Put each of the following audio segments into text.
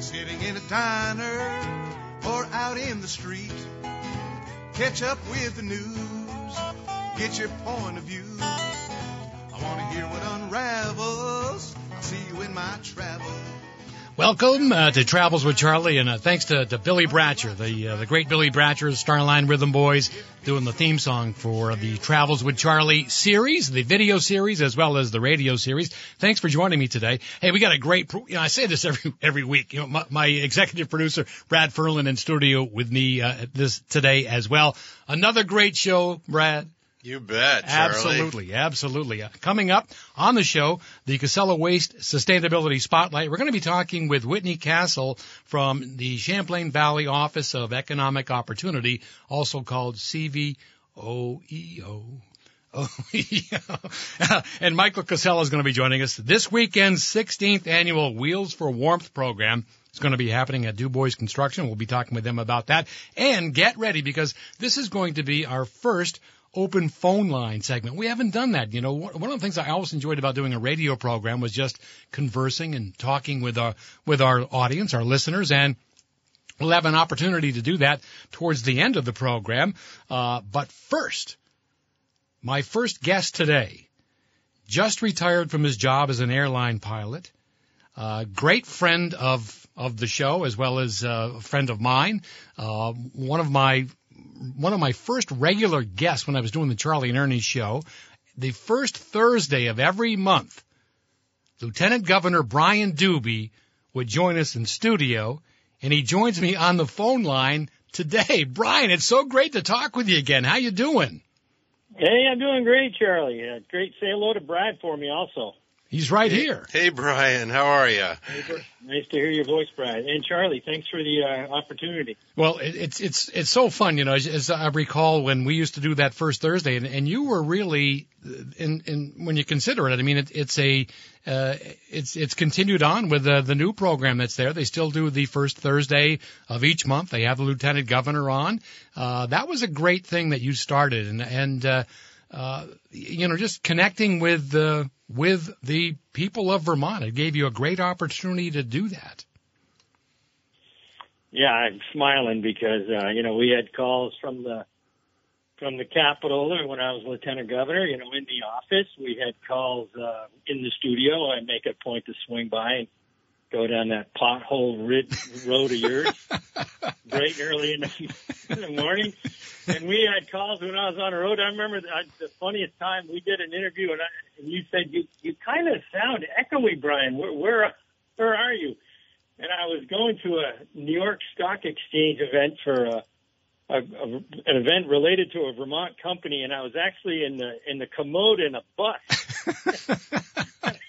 sitting in a diner or out in the street. Catch up with the news, get your point of view. I want to hear what unravels. I'll see you in my travels. Welcome uh, to Travels with Charlie, and uh, thanks to, to Billy Bratcher, the uh, the great Billy Bratcher, Starline Rhythm Boys, doing the theme song for the Travels with Charlie series, the video series as well as the radio series. Thanks for joining me today. Hey, we got a great. You know, I say this every every week. You know, my, my executive producer Brad Ferlin in studio with me uh, this today as well. Another great show, Brad. You bet, Charlie. Absolutely, absolutely. Uh, coming up on the show, the Casella Waste Sustainability Spotlight. We're going to be talking with Whitney Castle from the Champlain Valley Office of Economic Opportunity, also called CVOEO. Oh, and Michael Casella is going to be joining us this weekend's 16th annual Wheels for Warmth program. It's going to be happening at DuBois Construction. We'll be talking with them about that. And get ready because this is going to be our first open phone line segment. We haven't done that. You know, one of the things I always enjoyed about doing a radio program was just conversing and talking with our with our audience, our listeners, and we'll have an opportunity to do that towards the end of the program. Uh, but first, my first guest today just retired from his job as an airline pilot. Uh, great friend of of the show as well as uh, a friend of mine. Uh, one of my one of my first regular guests when I was doing the Charlie and Ernie show. The first Thursday of every month, Lieutenant Governor Brian Dubie would join us in studio, and he joins me on the phone line today. Brian, it's so great to talk with you again. How you doing? Hey, I'm doing great, Charlie. Uh, great. Say hello to Brad for me also. He's right here. Hey, Brian, how are you? Nice to hear your voice, Brian. And Charlie, thanks for the uh, opportunity. Well, it, it's it's it's so fun, you know. As, as, I recall when we used to do that first Thursday, and, and you were really, in, in when you consider it, I mean, it, it's a uh, it's it's continued on with uh, the new program that's there. They still do the first Thursday of each month. They have the lieutenant governor on. Uh, that was a great thing that you started, and and uh, uh, you know, just connecting with the with the people of Vermont. It gave you a great opportunity to do that. Yeah, I'm smiling because uh, you know we had calls from the from the Capitol when I was lieutenant governor. You know, in the office, we had calls uh, in the studio. I make a point to swing by and go down that pothole rid road of yours, bright and early in the, in the morning. And we had calls when I was on the road. I remember the, the funniest time we did an interview, and, I, and you said you you kind of sound echoey, Brian. Where where where are you? And I was going to a New York Stock Exchange event for a, a, a an event related to a Vermont company, and I was actually in the in the commode in a bus.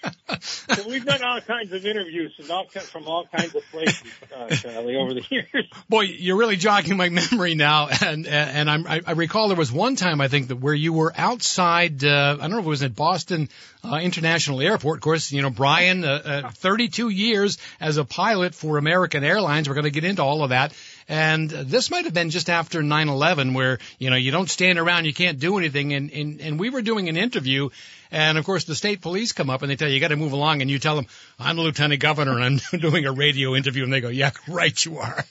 so we've done all kinds of interviews from all, from all kinds of places, uh, Charlie, over the years. Boy, you're really jogging my memory now, and and I'm, I, I recall there was one time I think that where you were outside. Uh, I don't know if it was at Boston uh, International Airport. Of course, you know Brian, uh, uh, 32 years as a pilot for American Airlines. We're going to get into all of that. And this might have been just after 9/11, where you know you don't stand around, you can't do anything. And and, and we were doing an interview, and of course, the state police come up and they tell you, you got to move along. And you tell them, I'm the lieutenant governor and I'm doing a radio interview. And they go, yeah, right, you are.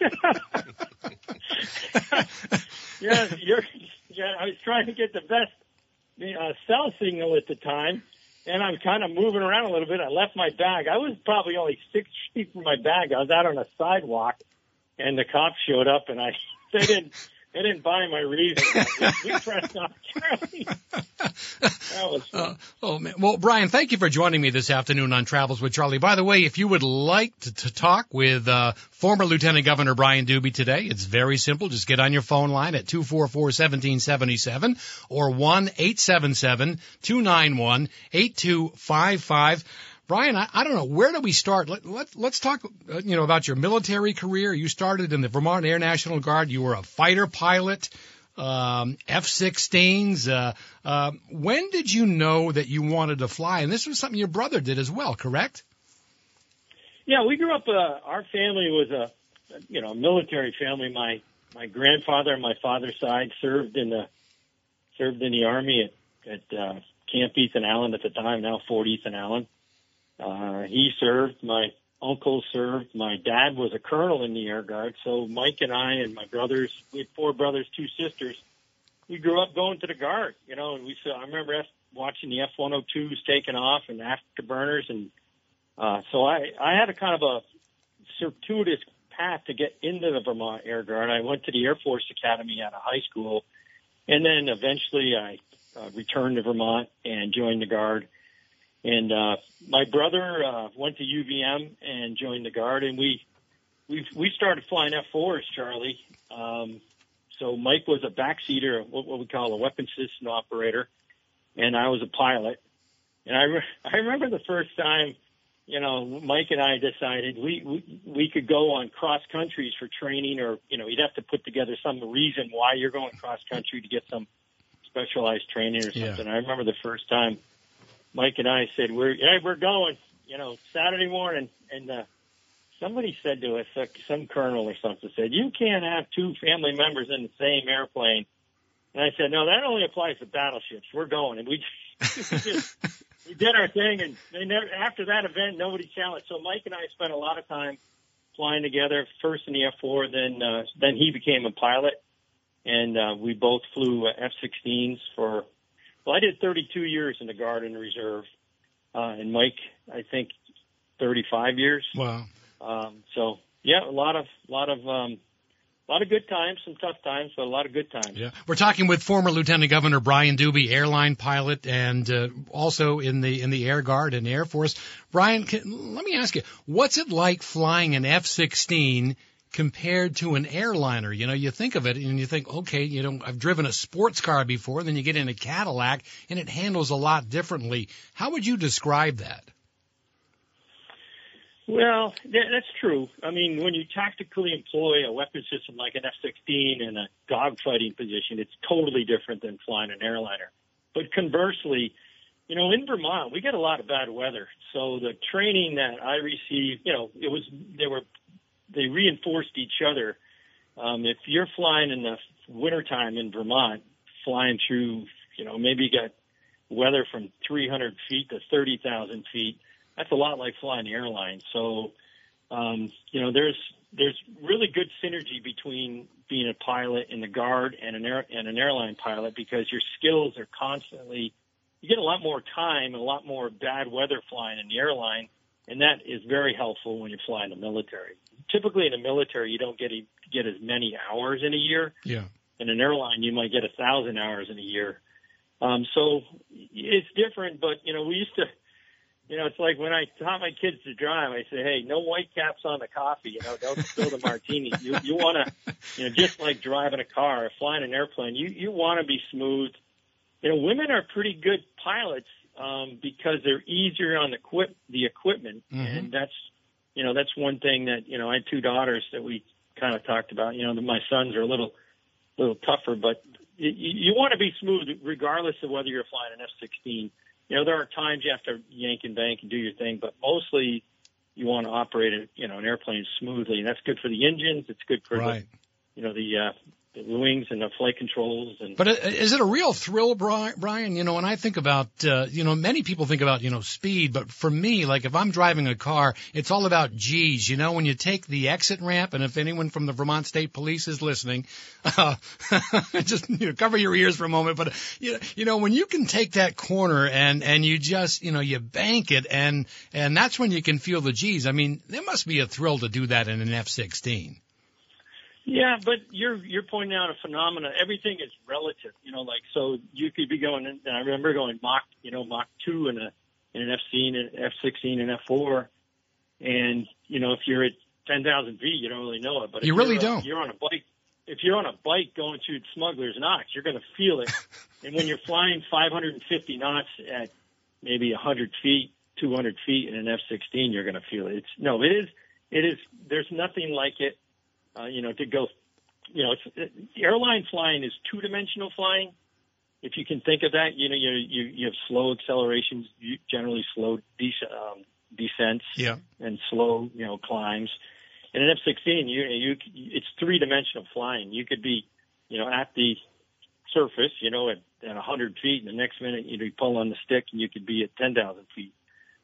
yeah, you're, yeah, I was trying to get the best uh, cell signal at the time. And I'm kind of moving around a little bit. I left my bag. I was probably only six feet from my bag. I was out on a sidewalk and the cops showed up and I, they didn't, they didn't buy my reason. we pressed on Charlie. That was. Uh, oh man. Well, Brian, thank you for joining me this afternoon on Travels with Charlie. By the way, if you would like to, to talk with uh, former Lieutenant Governor Brian Dubie today, it's very simple. Just get on your phone line at 244-1777 or 1-877-291-8255. Brian, I, I don't know where do we start. Let, let let's talk, uh, you know, about your military career. You started in the Vermont Air National Guard. You were a fighter pilot, um, F-16s. Uh, uh, when did you know that you wanted to fly? And this was something your brother did as well, correct? Yeah, we grew up. Uh, our family was a, you know, military family. My my grandfather on my father's side served in the served in the army at at uh, Camp Ethan Allen at the time, now Fort Ethan Allen. Uh, he served. My uncle served. My dad was a colonel in the Air Guard. So Mike and I and my brothers, we had four brothers, two sisters. We grew up going to the Guard, you know, and we saw. I remember F, watching the F-102s taking off and afterburners, and uh, so I I had a kind of a circuitous path to get into the Vermont Air Guard. I went to the Air Force Academy out of high school, and then eventually I uh, returned to Vermont and joined the Guard. And uh, my brother uh, went to UVM and joined the Guard, and we we we started flying F4s, Charlie. Um, so Mike was a backseater, what, what we call a weapon system operator, and I was a pilot. And I re- I remember the first time, you know, Mike and I decided we we, we could go on cross countries for training, or you know, you'd have to put together some reason why you're going cross country to get some specialized training or something. Yeah. I remember the first time Mike and I said, "We're hey, we're going," you know, Saturday morning, and uh, somebody said to us, uh, some colonel or something said, "You can't have two family members in the same airplane." And I said, "No, that only applies to battleships. We're going." And we just we did our thing, and they never after that event, nobody challenged. So Mike and I spent a lot of time flying together. First in the F4, then uh, then he became a pilot, and uh, we both flew uh, F-16s for. Well, I did 32 years in the Guard and Reserve, uh, and Mike, I think, 35 years. Wow. Um, so yeah, a lot of lot of um, a lot of good times, some tough times, but a lot of good times. Yeah, we're talking with former Lieutenant Governor Brian Dubie, airline pilot, and uh, also in the in the Air Guard and Air Force. Brian, can, let me ask you, what's it like flying an F-16 compared to an airliner? You know, you think of it and you think, okay, you know, I've driven a sports car before, then you get in a Cadillac and it handles a lot differently. How would you describe that? Well, that's true. I mean, when you tactically employ a weapon system like an F-16 in a dogfighting position, it's totally different than flying an airliner. But conversely, you know, in Vermont, we get a lot of bad weather. So the training that I received, you know, it was they were they reinforced each other. Um, if you're flying in the wintertime in Vermont, flying through, you know, maybe you got weather from 300 feet to 30,000 feet that's a lot like flying the airline. So, um, you know, there's there's really good synergy between being a pilot in the guard and an air and an airline pilot because your skills are constantly. You get a lot more time and a lot more bad weather flying in the airline, and that is very helpful when you fly in the military. Typically, in the military, you don't get a, get as many hours in a year. Yeah. In an airline, you might get a thousand hours in a year. Um, so it's different, but you know, we used to you know, it's like when I taught my kids to drive, I say, hey, no white caps on the coffee. You know, don't spill the martini. You you want to, you know, just like driving a car or flying an airplane, you you want to be smooth. You know, women are pretty good pilots um, because they're easier on the equip the equipment, Mhm. and that's you know that's one thing that you know I had two daughters that we kind of talked about. You know, my sons are a little little tougher, but you, you want to be smooth regardless of whether you're flying an F-16 you know, there are times you have to yank and bank and do your thing, but mostly you want to operate it, you know, an airplane smoothly, and that's good for the engines. It's good for Right. the, you know, the uh, the wings and the flight controls and. But is it a real thrill, Brian? You know, when I think about, uh, you know, many people think about, you know, speed, but for me, like if I'm driving a car, it's all about G's. You know, when you take the exit ramp, and if anyone from the Vermont State Police is listening, uh, just you know, cover your ears for a moment. But you you know, when you can take that corner and and you just, you know, you bank it, and and that's when you can feel the G's. I mean, there must be a thrill to do that in an F-16. Yeah, but you're you're pointing out a phenomena. Everything is relative, you know. Like so, you could be going. And I remember going Mach, you know, Mach two in a in an F scene, F sixteen, and F four, and you know, if you're at ten thousand feet, you don't really know it. But if You really you're, don't. You're on a bike. If you're on a bike going through Smuggler's Notch, you're going to feel it. and when you're flying 550 knots at maybe 100 feet, 200 feet in an F-16, you're going to feel it. It's no, it is, it is. There's nothing like it. Uh, you know, to go, you know, it's it, airline flying is two-dimensional flying. If you can think of that, you know, you you, you have slow accelerations, you generally slow des- um, descents, Yeah. and slow, you know, climbs. In an F-16, you you it's three-dimensional flying. You could be, you know, at the surface, you know, at, at 100 feet, and the next minute you'd be pulling on the stick, and you could be at 10,000 feet.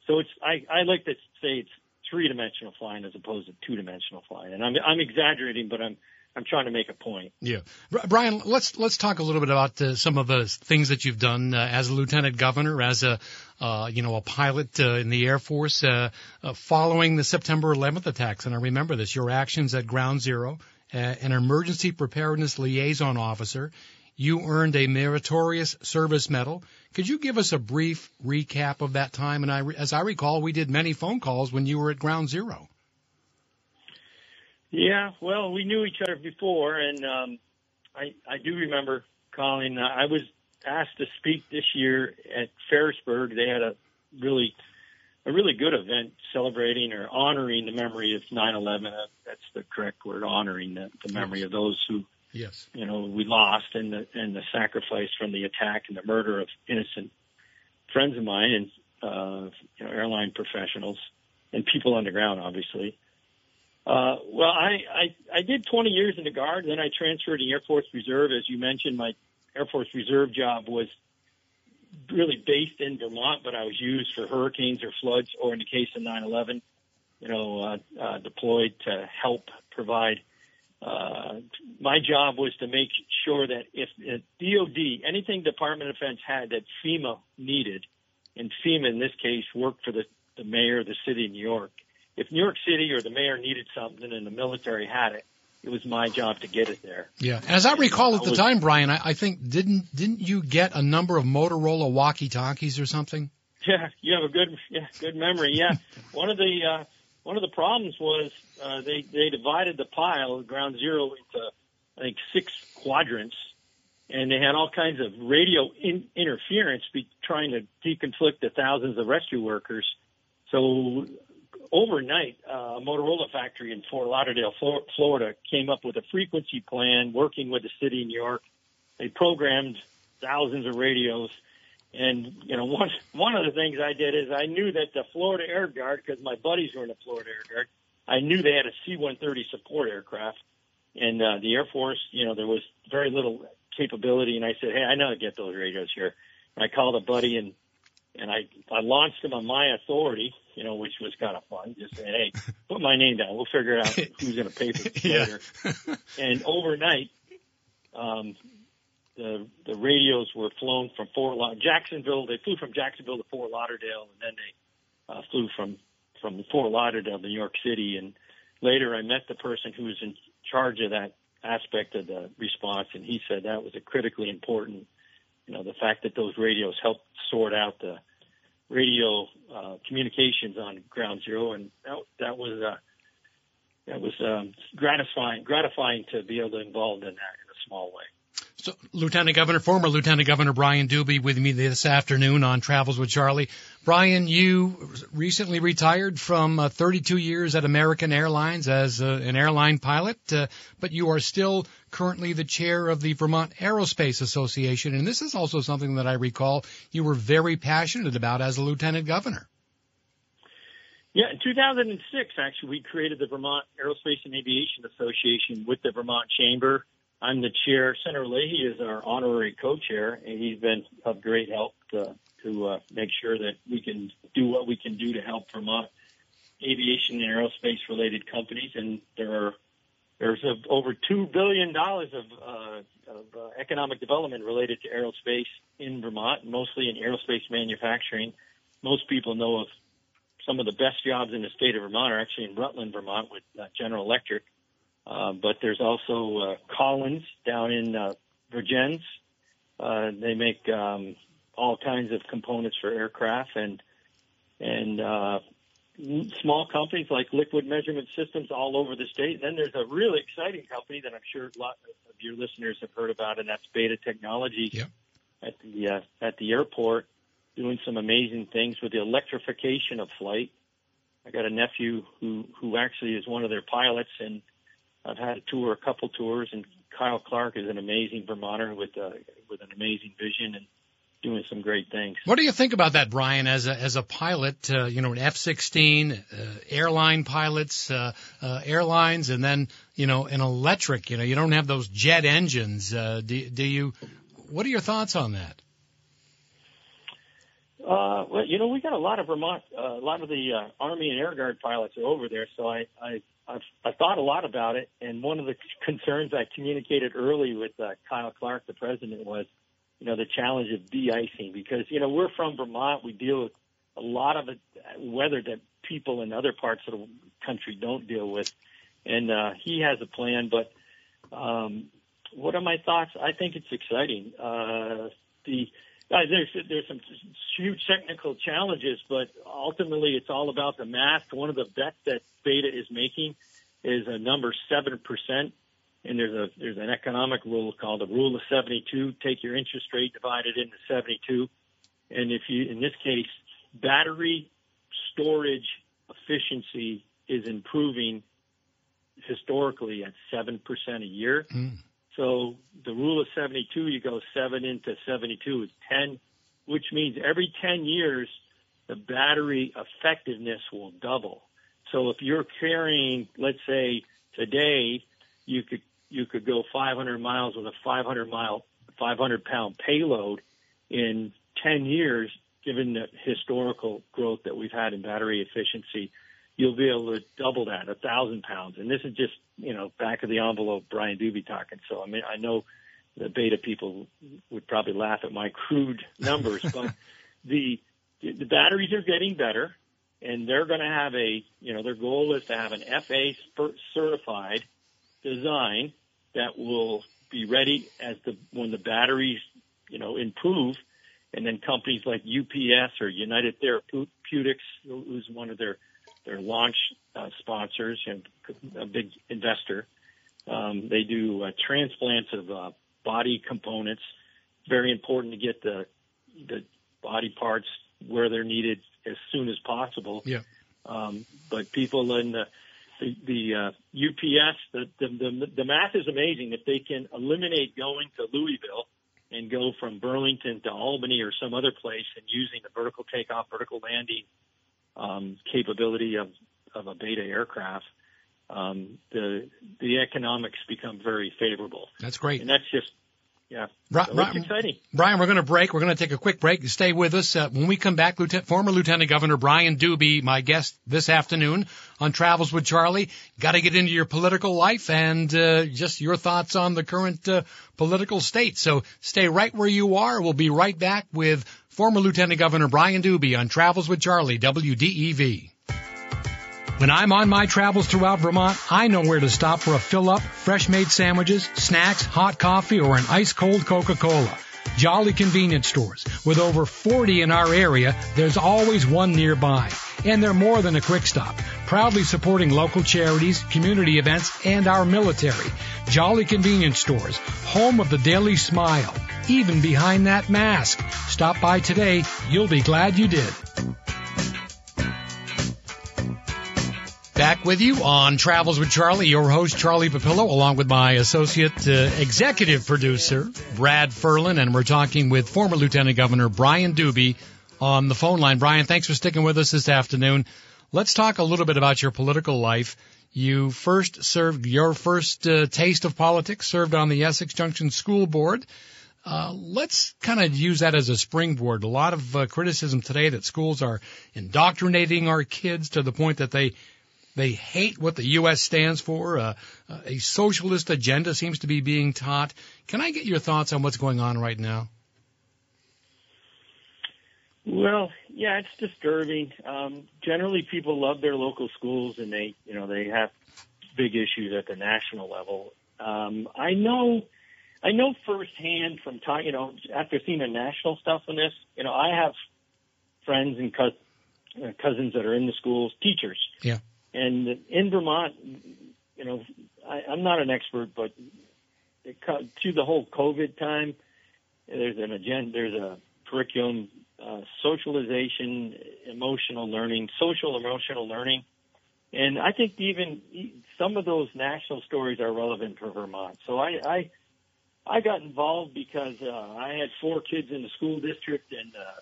So it's I I like to say it's three-dimensional flying as opposed to two-dimensional flying, and I'm I'm exaggerating, but I'm I'm trying to make a point. Yeah, Bri- Brian, let's let's talk a little bit about uh, some of the things that you've done uh, as a lieutenant governor, as a uh, you know a pilot uh, in the Air Force, uh, uh, following the September 11th attacks. And I remember this: your actions at Ground Zero, an emergency preparedness liaison officer. You earned a meritorious service medal. Could you give us a brief recap of that time? And I, as I recall, we did many phone calls when you were at Ground Zero. Yeah, well, we knew each other before, and um, I I do remember calling. Uh, I was asked to speak this year at Ferrisburgh. They had a really a really good event celebrating or honoring the memory of 9/11. Uh, that's the correct word, honoring the, the memory of those who Yes. you know we lost and the and the sacrifice from the attack and the murder of innocent friends of mine and uh, you know airline professionals and people on the ground, obviously. Uh, well, I, I I did 20 years in the Guard, then I transferred to Air Force Reserve. As you mentioned, my Air Force Reserve job was really based in Vermont, but I was used for hurricanes or floods, or in the case of 9/11, you know, uh, uh, deployed to help provide. Uh, my job was to make sure that if uh, DoD, anything Department of Defense had that FEMA needed, and FEMA in this case worked for the, the mayor of the city of New York. If New York City or the mayor needed something and the military had it, it was my job to get it there. Yeah, as I recall at the time, Brian, I, I think didn't didn't you get a number of Motorola walkie-talkies or something? Yeah, you have a good, yeah, good memory. Yeah, one of the uh, one of the problems was uh, they they divided the pile, Ground Zero, into I think six quadrants, and they had all kinds of radio in, interference, be trying to deconflict the thousands of rescue workers. So overnight, uh, a Motorola factory in Fort Lauderdale, Flor- Florida, came up with a frequency plan, working with the city of New York. They programmed thousands of radios. And you know, one one of the things I did is I knew that the Florida Air Guard, because my buddies were in the Florida Air Guard, I knew they had a C-130 support aircraft, and uh, the Air Force, you know, there was very little capability. And I said, hey, I know how to get those radios here. And I called a buddy and and I I launched them on my authority, you know, which was kind of fun. Just saying, hey, put my name down. We'll figure out who's going to pay for this Yeah. And overnight, um, the the radios were flown from Fort La- Jacksonville. They flew from Jacksonville to Fort Lauderdale, and then they uh, flew from from Fort Lauderdale to New York City. And later, I met the person who was in charge of that aspect of the response, and he said that was a critically important. You know, the fact that those radios helped sort out the radio uh, communications on Ground Zero, and that, that was uh, that was um, gratifying gratifying to be able to involved in that in a small way. So, Lieutenant Governor, former Lieutenant Governor Brian Dubie with me this afternoon on Travels with Charlie. Brian, you recently retired from uh, 32 years at American Airlines as uh, an airline pilot, uh, but you are still currently the chair of the Vermont Aerospace Association, and this is also something that I recall you were very passionate about as a lieutenant governor. Yeah, in 2006, actually, we created the Vermont Aerospace and Aviation Association with the Vermont Chamber. I'm the chair. Senator Leahy is our honorary co-chair, and he's been of great help to, to uh, make sure that we can do what we can do to help Vermont aviation and aerospace related companies. And there are there's a, over two billion dollars of, uh, of uh, economic development related to aerospace in Vermont, mostly in aerospace manufacturing. Most people know of some of the best jobs in the state of Vermont are actually in Rutland, Vermont, with uh, General Electric. Uh, but there's also uh, Collins down in uh, Vergennes. Uh, they make um, all kinds of components for aircraft and and uh, small companies like Liquid Measurement Systems all over the state. And then there's a really exciting company that I'm sure a lot of your listeners have heard about, and that's Beta Technology Yep. at the uh, at the airport. doing some amazing things with the electrification of flight. I got a nephew who who actually is one of their pilots, and I've had a tour, a couple tours, and Kyle Clark is an amazing Vermonter with a, with an amazing vision and doing some great things. What do you think about that, Brian? As a as a pilot, uh, you know, an F-16, uh, airline pilots, uh, uh, airlines, and then you know, an electric. You know, you don't have those jet engines. Uh, do, do you? What are your thoughts on that? Uh, well, you know, we got a lot of Vermont, uh, a lot of the uh, Army and Air Guard pilots are over there, so I, I, I've, I've thought a lot about it. And one of the concerns I communicated early with uh, Kyle Clark, the president, was, you know, the challenge of de-icing because you know we're from Vermont, we deal with a lot of weather that people in other parts of the country don't deal with, and uh, he has a plan. But um, what are my thoughts? I think it's exciting. Uh, the uh, there's there's some huge technical challenges, but ultimately it's all about the math. One of the bets that Beta is making is a number seven percent, and there's a there's an economic rule called the rule of 72. Take your interest rate, divide it into 72, and if you in this case battery storage efficiency is improving historically at seven percent a year. Mm. So the rule of 72, you go 7 into 72 is 10, which means every 10 years, the battery effectiveness will double. So if you're carrying, let's say today, you could, you could go 500 miles with a 500 mile, 500 pound payload in 10 years, given the historical growth that we've had in battery efficiency you'll be able to double that, a thousand pounds. And this is just, you know, back of the envelope Brian Dubie talking. So I mean, I know the beta people would probably laugh at my crude numbers, but the the batteries are getting better, and they're going to have a, you know, their goal is to have an FAA certified design that will be ready as the when the batteries, you know, improve, and then companies like UPS or United Therapeutics, who's one of their their launch uh, sponsors and a big investor. Um, they do uh, transplants of uh, body components. Very important to get the the body parts where they're needed as soon as possible. Yeah. Um, but people in the the, the uh, UPS, the, the the the math is amazing. If they can eliminate going to Louisville and go from Burlington to Albany or some other place and using the vertical takeoff, vertical landing um, capability of, of a beta aircraft, um, the the economics become very favorable. That's great. And that's just yeah. Right, so right, exciting. Brian, we're going to break. We're going to take a quick break. Stay with us. Uh, when we come back, Lieutenant, former Lieutenant Governor Brian Dubie, my guest this afternoon on Travels with Charlie. Got to get into your political life and uh, just your thoughts on the current uh, political state. So stay right where you are. We'll be right back with former Lieutenant Governor Brian Dubie on Travels with Charlie, WDEV. When I'm on my travels throughout Vermont, I know where to stop for a fill up, fresh made sandwiches, snacks, hot coffee, or an ice cold Coca-Cola. Jolly convenience stores. With over 40 in our area, there's always one nearby. And they're more than a quick stop. Proudly supporting local charities, community events, and our military. Jolly convenience stores. Home of the daily smile even behind that mask. Stop by today. You'll be glad you did. Back with you on Travels with Charlie, your host Charlie Papillo, along with my associate uh, executive producer Brad Ferlin, and we're talking with former Lieutenant Governor Brian Dubie on the phone line. Brian, thanks for sticking with us this afternoon. Let's talk a little bit about your political life. You first served your first uh, taste of politics, served on the Essex Junction School Board. Uh, let's kind of use that as a springboard. A lot of uh, criticism today that schools are indoctrinating our kids to the point that they they hate what the U.S. stands for. Uh, uh, a socialist agenda seems to be being taught. Can I get your thoughts on what's going on right now? Well, yeah, it's disturbing. Um, generally, people love their local schools, and they, you know, they have big issues at the national level. Um, I know I know firsthand from time, you know, after seeing the national stuff on this, you know, I have friends and uh, cousins that are in the schools, teachers. Yeah. And in Vermont, you know, I, I'm not an expert, but it, to the whole COVID time, there's an agenda, there's a curriculum uh, socialization, emotional learning, social emotional learning. And I think even some of those national stories are relevant for Vermont. So I, I, I got involved because uh, I had four kids in the school district, and uh,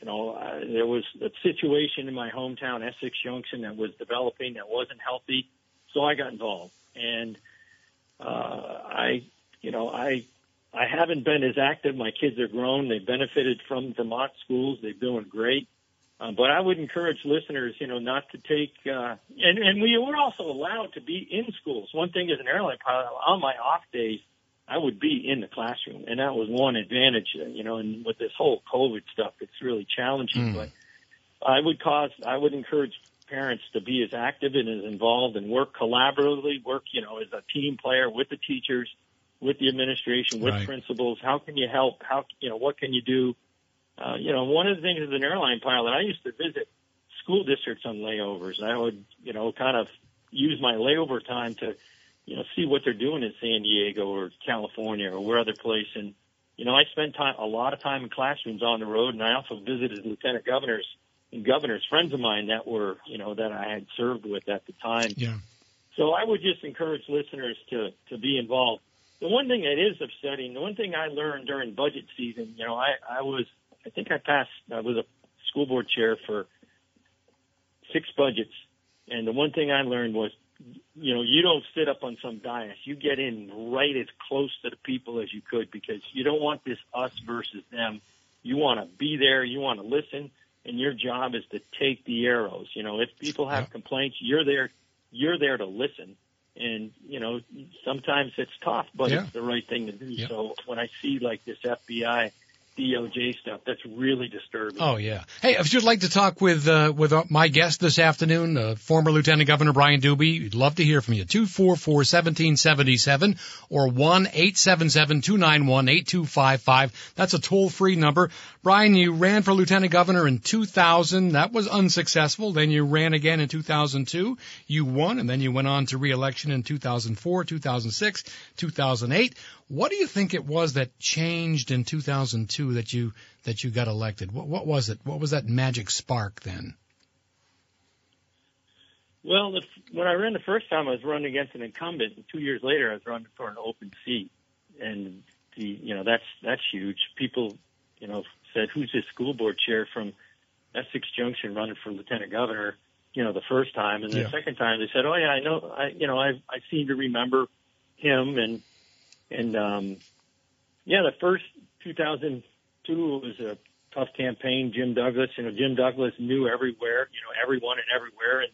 you know uh, there was a situation in my hometown, Essex Junction, that was developing that wasn't healthy. So I got involved, and uh, I, you know, I I haven't been as active. My kids are grown. They've benefited from Vermont schools. They're doing great. Uh, but I would encourage listeners, you know, not to take, uh, and, and we were also allowed to be in schools. One thing as an airline pilot, on my off days, I would be in the classroom, and that was one advantage, uh, you know, and with this whole COVID stuff, it's really challenging, mm. but I would cause, I would encourage parents to be as active and as involved and work collaboratively, work, you know, as a team player with the teachers, with the administration, with right. principals. How can you help? How, you know, what can you do? Uh, you know, one of the things as an airline pilot, I used to visit school districts on layovers. And I would, you know, kind of use my layover time to, you know, see what they're doing in San Diego or California or where other place. And, you know, I spent time, a lot of time in classrooms on the road and I also visited lieutenant governors and governors, friends of mine that were, you know, that I had served with at the time. Yeah. So I would just encourage listeners to, to be involved. The one thing that is upsetting, the one thing I learned during budget season, you know, I, I was I think I passed. I was a school board chair for six budgets, and the one thing I learned was, you know, you don't sit up on some dais. You get in right as close to the people as you could because you don't want this us versus them. You want to be there. You want to listen, and your job is to take the arrows. You know, if people have complaints, you're there. You're there to listen and you know sometimes it's tough but yeah. it's the right thing to do yeah. so when i see like this fbi DOJ stuff. That's really disturbing. Oh yeah. Hey, if you'd like to talk with uh, with uh, my guest this afternoon, uh, former Lieutenant Governor Brian Dubie, we'd love to hear from you. Two four four seventeen seventy seven or one eight seven seven two nine one eight two five five. That's a toll free number. Brian, you ran for Lieutenant Governor in 2000. That was unsuccessful. Then you ran again in 2002. You won, and then you went on to re-election in 2004, 2006, 2008. What do you think it was that changed in 2002 that you that you got elected? What, what was it? What was that magic spark then? Well, the, when I ran the first time, I was running against an incumbent, and two years later, I was running for an open seat, and the you know that's that's huge. People, you know, said, "Who's this school board chair from Essex Junction running for lieutenant governor?" You know, the first time, and the yeah. second time, they said, "Oh yeah, I know. I you know, I I seem to remember him and." And um, yeah, the first 2002 was a tough campaign. Jim Douglas, you know, Jim Douglas knew everywhere, you know, everyone and everywhere, and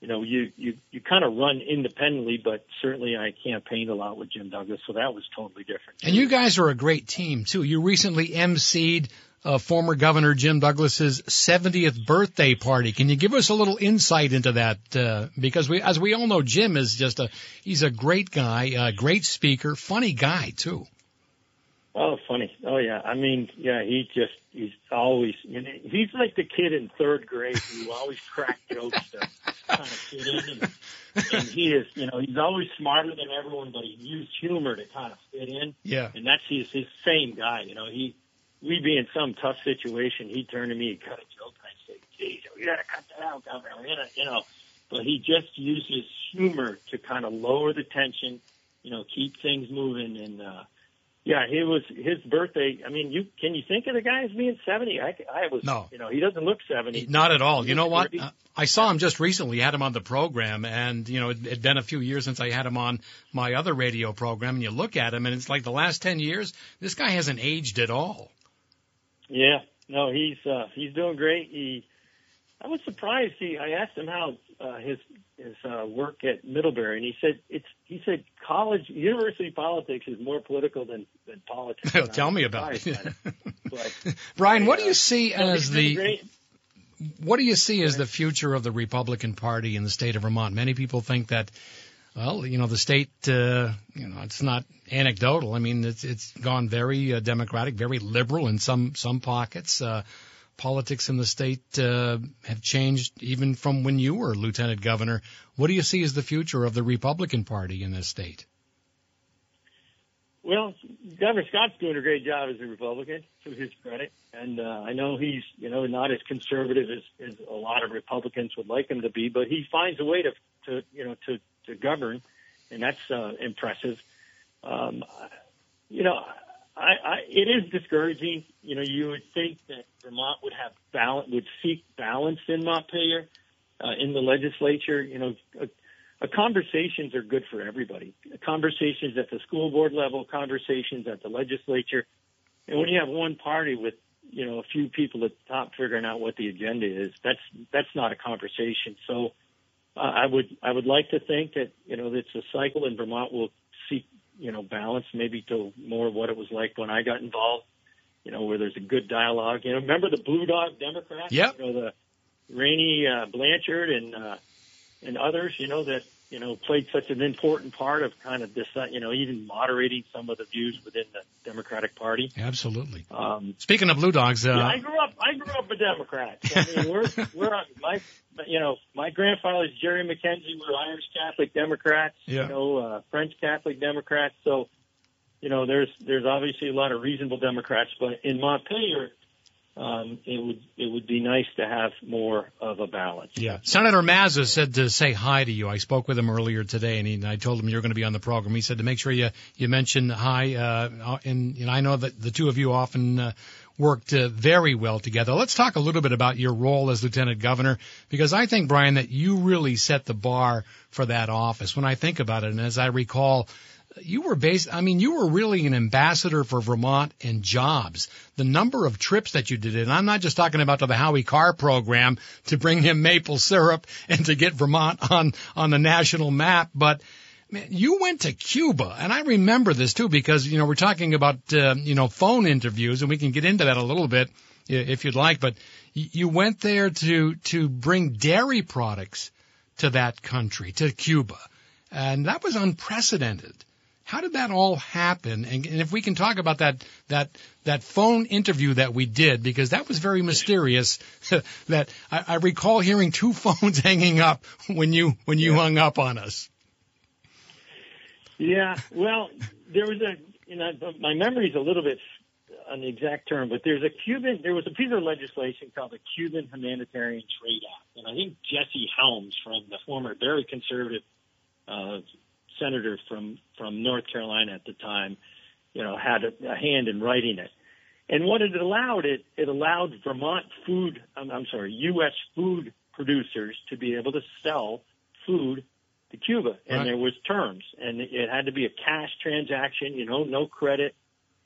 you know, you you you kind of run independently, but certainly I campaigned a lot with Jim Douglas, so that was totally different. And you guys are a great team too. You recently emceed uh, former Governor Jim Douglas's 70th birthday party. Can you give us a little insight into that? Uh, because we, as we all know, Jim is just a, he's a great guy, a great speaker, funny guy too. Oh, funny. Oh yeah. I mean, yeah, he just, he's always, you know, he's like the kid in third grade who always crack jokes to kind of fit in. And, and he is, you know, he's always smarter than everyone, but he used humor to kind of fit in. Yeah. And that's his, his same guy, you know, he, we'd be in some tough situation. He'd turn to me and cut a joke. I'd say, geez, you gotta cut that out, Governor. You know, but he just uses humor to kind of lower the tension, you know, keep things moving. And, uh, yeah, he was his birthday. I mean, you can you think of the guy as being seventy? I, I was, no, you know, he doesn't look seventy. Not at all. You know what? Uh, I saw him just recently. Had him on the program, and you know, it had been a few years since I had him on my other radio program. And you look at him, and it's like the last ten years. This guy hasn't aged at all. Yeah, no, he's uh, he's doing great. He, I was surprised. He, I asked him how uh, his his uh, work at Middlebury, and he said it's he said college university politics is more political than than politics. Tell me about it. but, Brian, what do you uh, see as the what do you see as the future of the Republican Party in the state of Vermont? Many people think that well, you know, the state, uh, you know, it's not anecdotal. I mean, it's it's gone very uh, democratic, very liberal in some some pockets. Uh, politics in the state uh, have changed even from when you were lieutenant governor. What do you see as the future of the Republican Party in this state? Well, Governor Scott's doing a great job as a Republican, to his credit, and uh, I know he's you know not as conservative as, as a lot of Republicans would like him to be, but he finds a way to to you know to to govern, and that's uh, impressive. Um, you know, I, I, it is discouraging. You know, you would think that Vermont would have balance, would seek balance in Montpelier, uh, in the legislature. You know, uh, uh, conversations are good for everybody. Conversations at the school board level, conversations at the legislature, and when you have one party with you know a few people at the top figuring out what the agenda is, that's that's not a conversation. So. Uh, I would I would like to think that you know it's a cycle in Vermont will seek you know, balance maybe to more of what it was like when I got involved, you know, where there's a good dialogue. You know, remember the Blue Dog Democrats? Yep. You know, the Rainey uh, Blanchard and, uh, and others, you know, that, you know, played such an important part of kind of this, uh, you know, even moderating some of the views within the Democratic Party. Absolutely. Um, Speaking of Blue Dogs, uh, yeah, I grew up. I grew up a Democrat. I mean, we're we're on my you know my grandfather's Jerry McKenzie. We're Irish Catholic Democrats. Yeah. You know, uh, French Catholic Democrats. So, you know, there's there's obviously a lot of reasonable Democrats, but in Montpelier, um, it would it would be nice to have more of a balance. Yeah. Senator Mazza said to say hi to you. I spoke with him earlier today, and, he, and I told him you're going to be on the program. He said to make sure you you mention hi. Uh, and, and I know that the two of you often uh, worked uh, very well together. Let's talk a little bit about your role as lieutenant governor, because I think Brian that you really set the bar for that office. When I think about it, and as I recall you were based, I mean, you were really an ambassador for Vermont and jobs. The number of trips that you did, and I'm not just talking about the Howie Carr program to bring him maple syrup and to get Vermont on, on the national map, but man, you went to Cuba, and I remember this too because, you know, we're talking about, uh, you know, phone interviews, and we can get into that a little bit if you'd like, but you went there to, to bring dairy products to that country, to Cuba. And that was unprecedented. How did that all happen? And, and if we can talk about that that that phone interview that we did, because that was very mysterious. that I, I recall hearing two phones hanging up when you when you yeah. hung up on us. Yeah, well, there was a you know my memory is a little bit on the exact term, but there's a Cuban there was a piece of legislation called the Cuban Humanitarian Trade Act, and I think Jesse Helms from the former very conservative uh, senator from from North Carolina at the time, you know, had a, a hand in writing it. And what it allowed it it allowed Vermont food I'm, I'm sorry U.S. food producers to be able to sell food to Cuba, and right. there was terms, and it had to be a cash transaction, you know, no credit,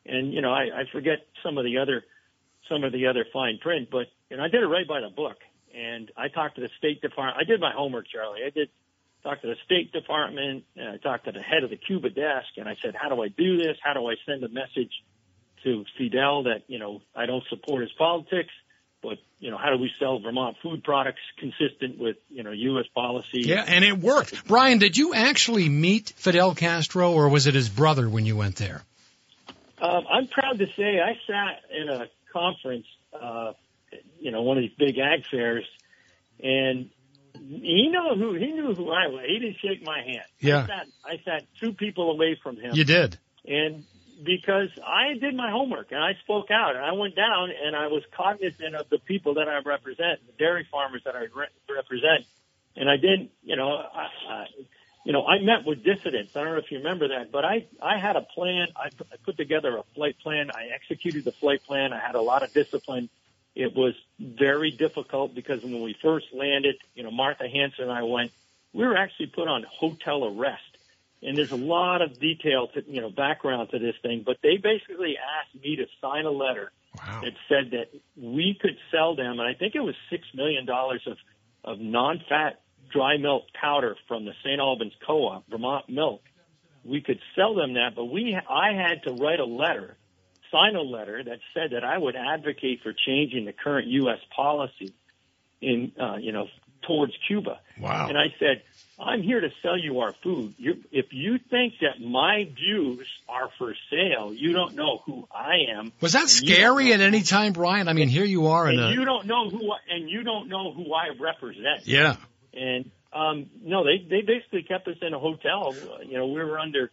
and you know I, I forget some of the other some of the other fine print, but you know I did it right by the book, and I talked to the State Department. I did my homework, Charlie. I did talked to the State Department, and I talked to the head of the Cuba desk, and I said, how do I do this? How do I send a message to Fidel that, you know, I don't support his politics, but, you know, how do we sell Vermont food products consistent with, you know, U.S. policy? Yeah, and it worked. Brian, did you actually meet Fidel Castro, or was it his brother when you went there? Um, I'm proud to say I sat in a conference, uh, you know, one of these big ag fairs, and he knew who he knew who I was. He didn't shake my hand. Yeah. I sat, I sat two people away from him. You did. And because I did my homework and I spoke out and I went down and I was cognizant of the people that I represent, the dairy farmers that I re- represent, and I didn't, you know, I, I, you know, I met with dissidents. I don't know if you remember that, but I I had a plan. I, I put together a flight plan. I executed the flight plan. I had a lot of discipline it was very difficult because when we first landed, you know, Martha Hanson and I went, we were actually put on hotel arrest. And there's a lot of detail to, you know, background to this thing, but they basically asked me to sign a letter wow. that said that we could sell them, and I think it was six million dollars of, of non-fat dry milk powder from the St. Albans Co-op, Vermont Milk. We could sell them that, but we, I had to write a letter sign a letter that said that I would advocate for changing the current U.S. policy in, uh, you know, towards Cuba. Wow. And I said, I'm here to sell you our food. You, if you think that my views are for sale, you don't know who I am. Was that scary at any time, Brian? I mean, here you are in and a. You don't know who, and you don't know who I represent. Yeah. And um, no, they they basically kept us in a hotel. You know, we were under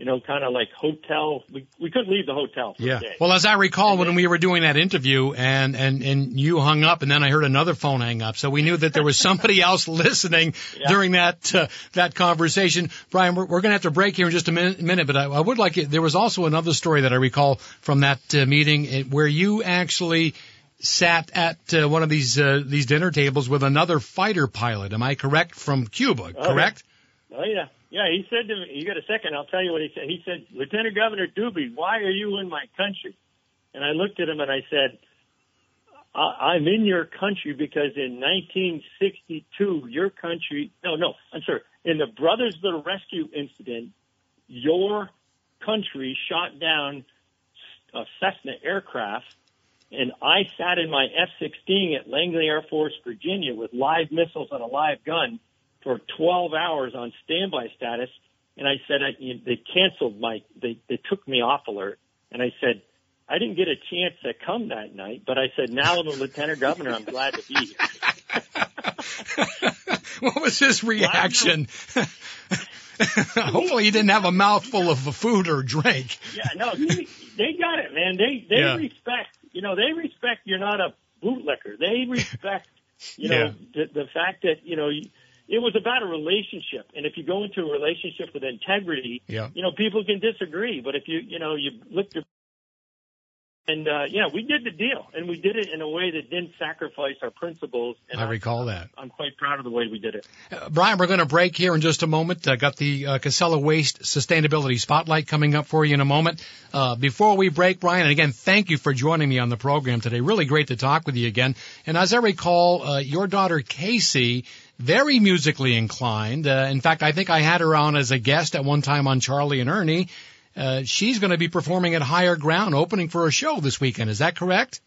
you know, kind of like hotel. We we couldn't leave the hotel for Yeah. Well, as I recall, And when then- we were doing that interview and, and, and you hung up and then I heard another phone hang up. So we knew that there was somebody else listening Yeah. during that, uh, that conversation. Brian, we're, we're going to have to break here in just a minute, minute but I, I would like it. There was also another story that I recall from that uh, meeting uh, where you actually sat at uh, one of these, uh, these dinner tables with another fighter pilot. Am I correct? From Cuba, Oh, yeah. correct? Oh yeah, yeah. He said to me, "You got a second? I'll tell you what he said." He said, "Lieutenant Governor Dubie, why are you in my country?" And I looked at him and I said, I- "I'm in your country because in 1962, your country. No, no, I'm sorry. In the Brothers of the Rescue incident, your country shot down a Cessna aircraft." And I sat in my F-16 at Langley Air Force, Virginia, with live missiles and a live gun for 12 hours on standby status. And I said, I, you- they canceled my, they, they took me off alert. And I said, I didn't get a chance to come that night, but I said, now I'm a lieutenant governor. I'm glad to be here. what was his reaction? Hopefully he didn't have a mouthful of food or drink. Yeah, no, they, they got it, man. They, they Yeah. respect, you know, they respect you're not a bootlicker. They respect, you know, the, the fact that, you know, you, it was about a relationship. And if you go into a relationship with integrity, Yeah. you know, people can disagree, but if you, you know, you look and, uh, yeah, we did the deal and we did it in a way that didn't sacrifice our principles. And I I'm- recall that. I'm quite proud of the way we did it. Uh, Brian, we're going to break here in just a moment. I got the uh, Casella Waste Sustainability Spotlight coming up for you in a moment. Uh, before we break, Brian, and again, thank you for joining me on the program today. Really great to talk with you again. And as I recall, uh, your daughter Casey, very musically inclined. Uh, in fact, I think I had her on as a guest at one time on Charlie and Ernie. Uh, she's going to be performing at Higher Ground, opening for a show this weekend. Is that correct?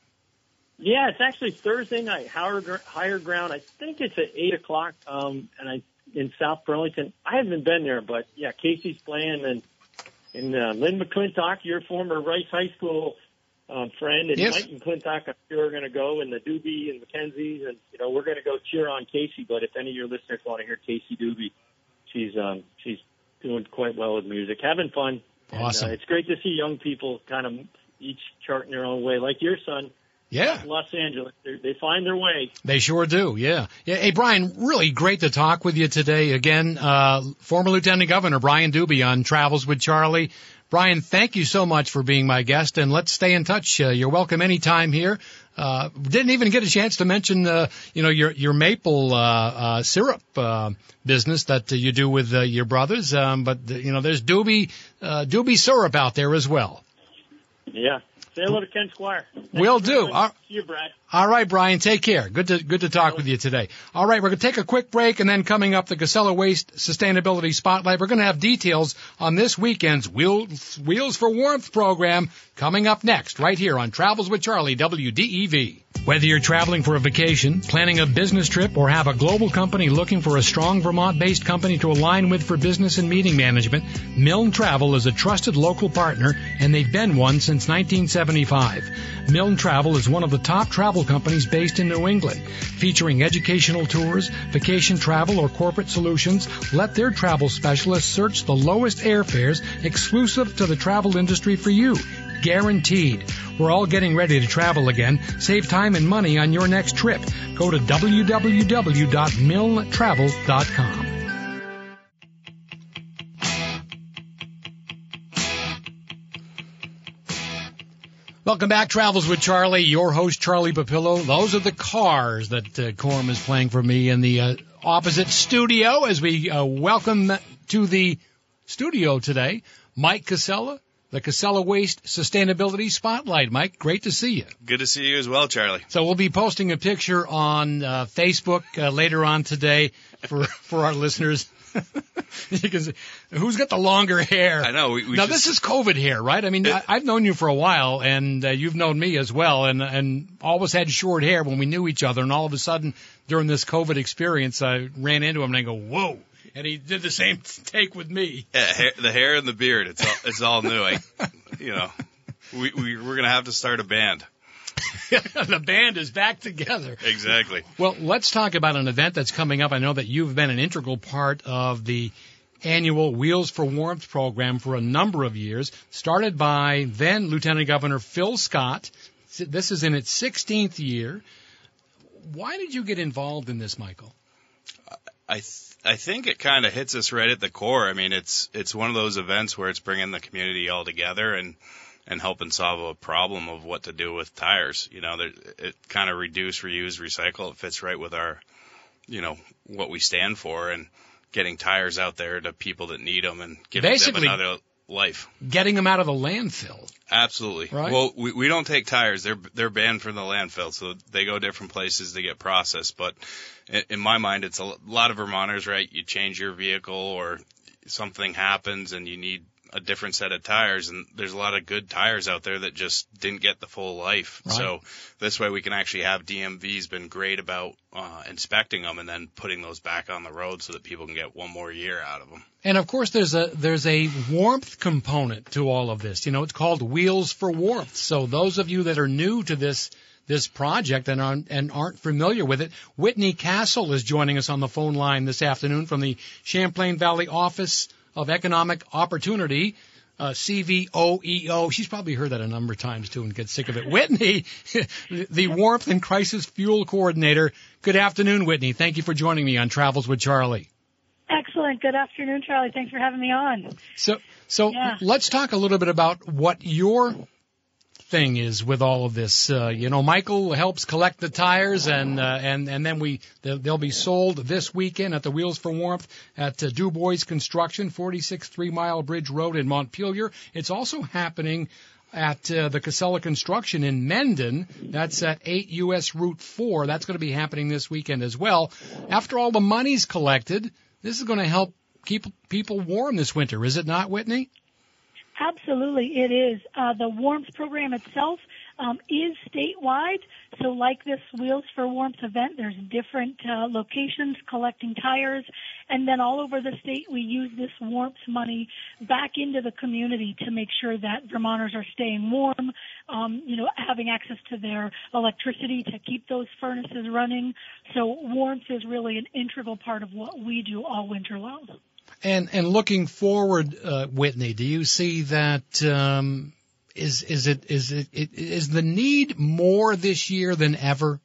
Yeah, it's actually Thursday night, higher, higher ground. I think it's at eight o'clock, um, and I in South Burlington. I haven't been there, but yeah, Casey's playing, and and uh, Lynn McClintock, your former Rice High School um, friend, and Yes. Mike McClintock, I'm sure are going to go, and the Dubie and Mackenzies, and you know we're going to go cheer on Casey. But if any of your listeners want to hear Casey Dubie, she's um, she's doing quite well with music, having fun. And, Awesome. uh, it's great to see young people kind of each charting their own way, like your son. Yeah. Los Angeles. They're, they find their way. They sure do, yeah. yeah. Hey, Brian, really great to talk with you today. Again, uh, former Lieutenant Governor Brian Dubie on Travels with Charlie. Brian, thank you so much for being my guest, and let's stay in touch. Uh, you're welcome anytime here. Uh, didn't even get a chance to mention, uh, you know, your your maple uh, uh, syrup uh, business that uh, you do with uh, your brothers. Um, but uh, you know, there's Dubie uh, Dubie syrup out there as well. Yeah. Say hello to Ken Squier. Thanks Will do. All- See you, Brad. All right, Brian, take care. Good to good to talk with you today. All right, we're going to take a quick break, and then coming up, the Casella Waste Sustainability Spotlight. We're going to have details on this weekend's Wheels Wheels for Warmth program coming up next, right here on Travels with Charlie, WDEV. Whether you're traveling for a vacation, planning a business trip, or have a global company looking for a strong Vermont-based company to align with for business and meeting management, Milne Travel is a trusted local partner, and they've been one since 1975. Milne Travel is one of the top travel companies based in New England. Featuring educational tours, vacation travel, or corporate solutions, let their travel specialists search the lowest airfares exclusive to the travel industry for you. Guaranteed. We're all getting ready to travel again. Save time and money on your next trip. Go to www.milnetravel.com. Welcome back, Travels with Charlie. Your host, Charlie Papillo. Those are the cars that uh, Corm is playing for me in the uh, opposite studio as we uh, welcome to the studio today Mike Casella, the Casella Waste Sustainability Spotlight. Mike, great to see you. Good to see you as well, Charlie. So we'll be posting a picture on uh, Facebook uh, later on today for for our listeners. you can see, who's got the longer hair? I know. We, we now just- this is COVID hair, right? I mean, I, I've known you for a while, and uh, you've known me as well, and and always had short hair when we knew each other. And all of a sudden, during this COVID experience, I ran into him and I go, "Whoa!" And he did the same take with me. yeah, hair, the hair and the beard. It's all it's all new. I, you know, we, we we're gonna have to start a band. the band is back together. Exactly. Well, let's talk about an event that's coming up. I know that you've been an integral part of the annual Wheels for Warmth program for a number of years, started by then Lieutenant Governor Phil Scott. This is in its 16th year. Why did you get involved in this, Michael? I th- I think it kind of hits us right at the core. I mean, it's it's one of those events where it's bringing the community all together and and helping solve a problem of what to do with tires. You know, it kind of reduce, reuse, recycle. It fits right with our, you know, what we stand for and getting tires out there to people that need them and giving Basically, them another life. Getting them out of the landfill. Absolutely. Right? Well, we, we don't take tires. They're they're banned from the landfill, so they go different places to get processed. But in, in my mind, it's a lot of Vermonters, right? You change your vehicle or something happens and you need a different set of tires and there's a lot of good tires out there that just didn't get the full life. Right. So this way we can actually have DMV's been great about uh, inspecting them and then putting those back on the road so that people can get one more year out of them. And of course, there's a there's a warmth component to all of this. You know, it's called Wheels for Warmth. So those of you that are new to this this project and aren't, and aren't familiar with it, Whitney Castle is joining us on the phone line this afternoon from the Champlain Valley Office of Economic Opportunity. Uh, CVOEO. She's probably heard that a number of times too and gets sick of it. Whitney, the Warmth and Crisis Fuel Coordinator. Good afternoon, Whitney. Thank you for joining me on Travels with Charlie. Excellent. Good afternoon, Charlie. Thanks for having me on. So, so Yeah. let's talk a little bit about what your thing is with all of this. Uh, you know, Michael helps collect the tires, and uh, and and then we they'll, be sold this weekend at the Wheels for Warmth at uh, Dubois Construction, 46 Three Mile Bridge Road in Montpelier. It's also happening at uh, the Casella Construction in Mendon. That's at 8 US Route 4. That's going to be happening this weekend as well. After all the money's collected, this is going to help keep people warm this winter, is it not, Whitney? Absolutely, it is. Uh, the warmth program itself um, is statewide. So, like this Wheels for Warmth event, there's different uh, locations collecting tires, and then all over the state, we use this warmth money back into the community to make sure that Vermonters are staying warm. Um, you know, having access to their electricity to keep those furnaces running. So, warmth is really an integral part of what we do all winter long. And and looking forward, uh, Whitney, do you see that um, is is it is it, is the need more this year than ever?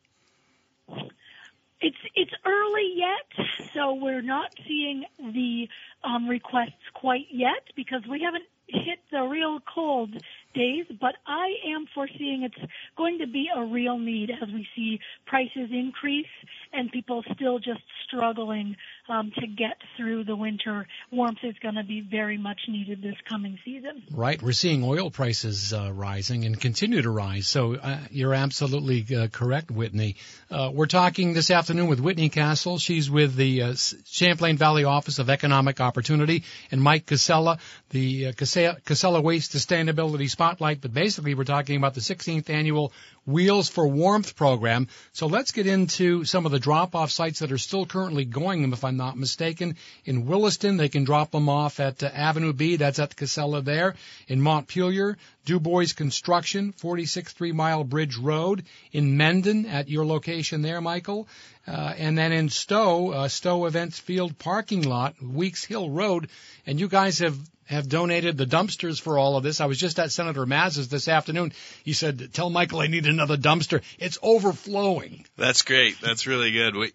It's it's early yet, so we're not seeing the um, requests quite yet because we haven't hit the real cold days. But I am foreseeing it's going to be a real need as we see prices increase and people still just struggling um, to get through the winter. Warmth is going to be very much needed this coming season. Right, we're seeing oil prices uh, rising and continue to rise. So uh, you're absolutely uh, correct, Whitney. Uh, we're talking this afternoon with Whitney Castle. She's with the uh, Champlain Valley Office of Economic Opportunity, and Mike Casella, the uh, Casella, Waste Sustainability Spotlight. But basically, we're talking about the 16th annual Wheels for Warmth program. So let's get into some of the drop-off sites that are still currently going, them, if I'm not mistaken. In Williston, they can drop them off at uh, Avenue B. That's at Casella there. In Montpelier, Dubois Construction, 46 Three Mile Bridge Road. In Mendon, at your location there, Michael. Uh, and then in Stowe, uh, Stowe Events Field parking lot, Weeks Hill Road. And you guys have have donated the dumpsters for all of this. I was just at Senator Mazza's this afternoon. He said, "Tell Michael I need another dumpster. It's overflowing." That's great. That's really good. We,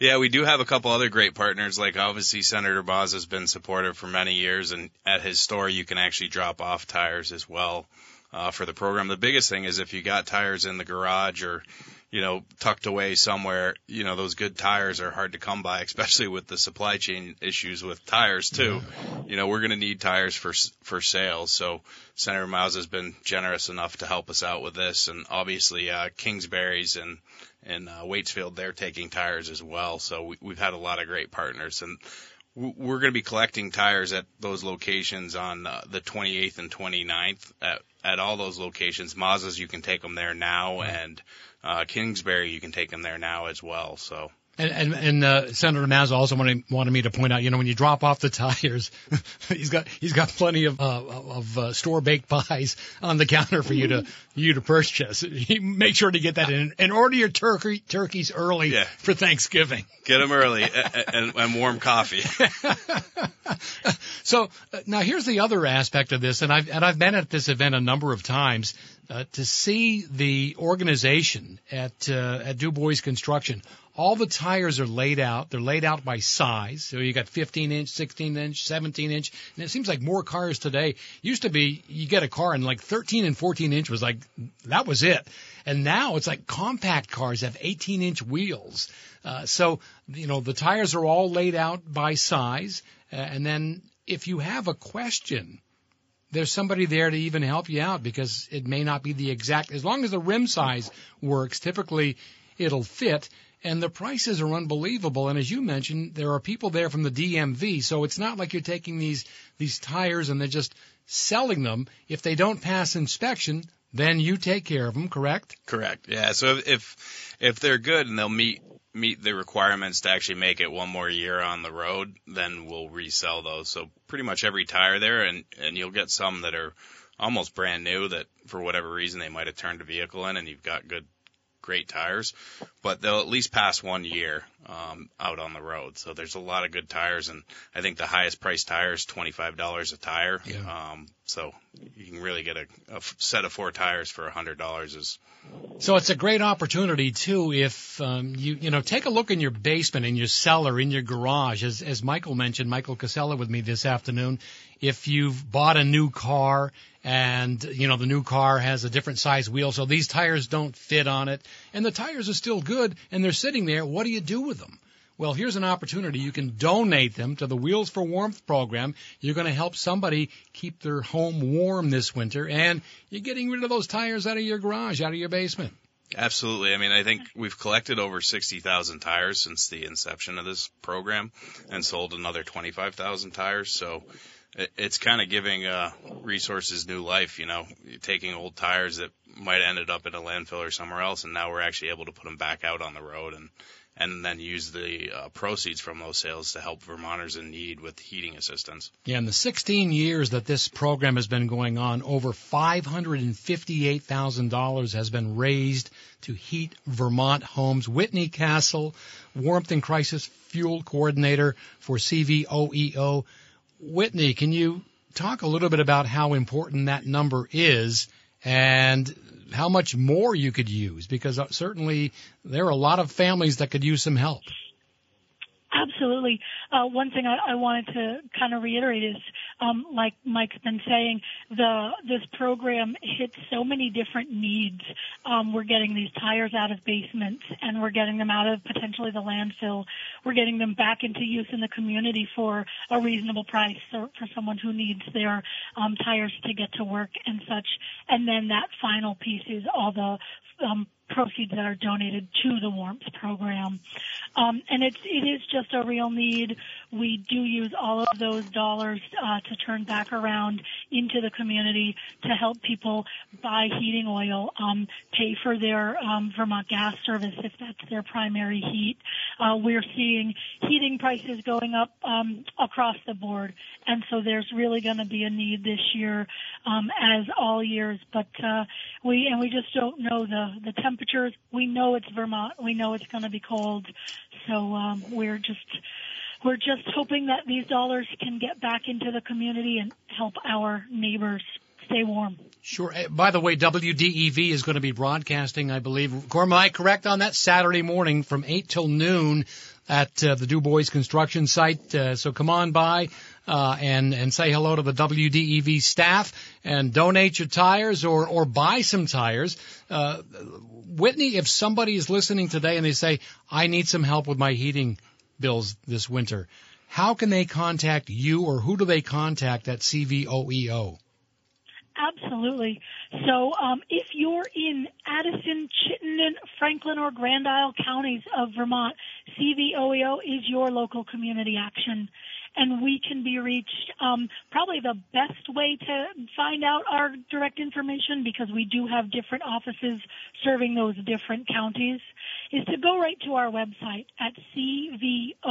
yeah, we do have a couple other great partners. Like obviously Senator Mazza has been supportive for many years, and at his store you can actually drop off tires as well uh, for the program. The biggest thing is if you got tires in the garage or you know, tucked away somewhere, you know, those good tires are hard to come by, especially with the supply chain issues with tires too. You know, we're going to need tires for for sales. So Senator Miles has been generous enough to help us out with this, and obviously uh, Kingsbury's and and uh, Waitsfield they're taking tires as well. So we, we've had a lot of great partners, and we're going to be collecting tires at those locations on uh, the 28th and 29th at at all those locations. Mazza's, you can take them there now, and uh, Kingsbury, you can take them there now as well. So. And and, and uh, Senator Mazza also wanted, wanted me to point out, you know, when you drop off the tires, he's got he's got plenty of uh, of uh, store baked pies on the counter for you to you to purchase. Make sure to get that in and order your turkey turkeys early Yeah. for Thanksgiving. Get them early and, and, warm coffee. So uh, now here's the other aspect of this, and I've and I've been at this event a number of times uh, to see the organization at uh, at Dubois Construction. All the tires are laid out. They're laid out by size. So you got 15 inch, 16 inch, 17 inch, and it seems like more cars today. Used to be you get a car and like 13 and 14 inch was like that was it, and now it's like compact cars have 18 inch wheels. Uh, so you know the tires are all laid out by size, uh, and then if you have a question, there's somebody there to even help you out because it may not be the exact, as long as the rim size works, typically it'll fit and the prices are unbelievable. And as you mentioned, there are people there from the DMV, so it's not like you're taking these, these tires and they're just selling them. If they don't pass inspection, then you take care of them, correct? Correct. Yeah. So if, if they're good and they'll meet meet the requirements to actually make it one more year on the road, then we'll resell those. So pretty much every tire there, and and you'll get some that are almost brand new that for whatever reason they might have turned a vehicle in, and you've got good great tires, but they'll at least pass one year um, out on the road. So there's a lot of good tires, and I think the highest priced tire is twenty five dollars a tire. Yeah. Um, so you can really get a, a set of four tires for a hundred dollars. Is So it's a great opportunity too if um, you you know take a look in your basement, in your cellar, in your garage. As as Michael mentioned, Michael Casella with me this afternoon. If you've bought a new car and you know the new car has a different size wheel, so these tires don't fit on it, and the tires are still good and they're sitting there, what do you do with them? Well, here's an opportunity. You can donate them to the Wheels for Warmth program. You're going to help somebody keep their home warm this winter, and you're getting rid of those tires out of your garage, out of your basement. Absolutely. I mean, I think we've collected over 60,000 tires since the inception of this program and sold another 25,000 tires. So it's kind of giving uh, resources new life, you know, taking old tires that might have ended up in a landfill or somewhere else, and now we're actually able to put them back out on the road and and then use the uh, proceeds from those sales to help Vermonters in need with heating assistance. Yeah, in the 16 years that this program has been going on, over $558,000 has been raised to heat Vermont homes. Whitney Castle, Warmth and Crisis Fuel Coordinator for CVOEO. Whitney, can you talk a little bit about how important that number is and how much more you could use? Because uh, certainly there are a lot of families that could use some help. Absolutely. Uh, one thing I, I wanted to kind of reiterate is, um, like Mike's been saying, the this program hits so many different needs. Um, we're getting these tires out of basements, and we're getting them out of potentially the landfill. We're getting them back into use in the community for a reasonable price for, someone who needs their um, tires to get to work and such. And then that final piece is all the um, proceeds that are donated to the warmth program. Um, and it's it is just a real need. We do use all of those dollars uh, to turn back around into the community to help people buy heating oil, um, pay for their um, Vermont gas service if that's their primary heat. Uh, we're seeing heating prices going up um, across the board, and so there's really going to be a need this year, um, as all years. But uh, we and we just don't know the the temperatures. We know it's Vermont. We know it's going to be cold. So um, we're just we're just hoping that these dollars can get back into the community and help our neighbors stay warm. Sure. Uh, By the way, WDEV is going to be broadcasting, I believe. Corm, am I correct on that? Saturday morning from 8 till noon at uh, the Dubois construction site. Uh, so come on by uh, and and say hello to the WDEV staff and donate your tires or or buy some tires. Uh, Whitney, if somebody is listening today and they say I need some help with my heating bills this winter, how can they contact you or who do they contact at CVOEO? Absolutely. So um, if you're in Addison, Chittenden, Franklin, or Grand Isle counties of Vermont, CVOEO is your local community action. And we can be reached. Um, probably the best way to find out our direct information, because we do have different offices serving those different counties, is to go right to our website at cvoeo.org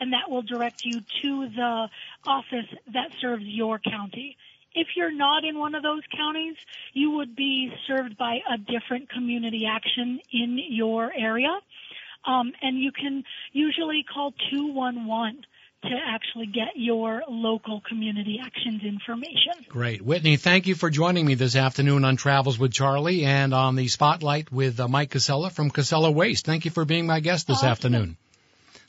and that will direct you to the office that serves your county. If you're not in one of those counties, you would be served by a different community action in your area. Um, and you can usually call 211 to actually get your local community actions information. Great. Whitney, thank you for joining me this afternoon on Travels with Charlie and on the Spotlight with uh, Mike Casella from Casella Waste. Thank you for being my guest this Awesome. afternoon.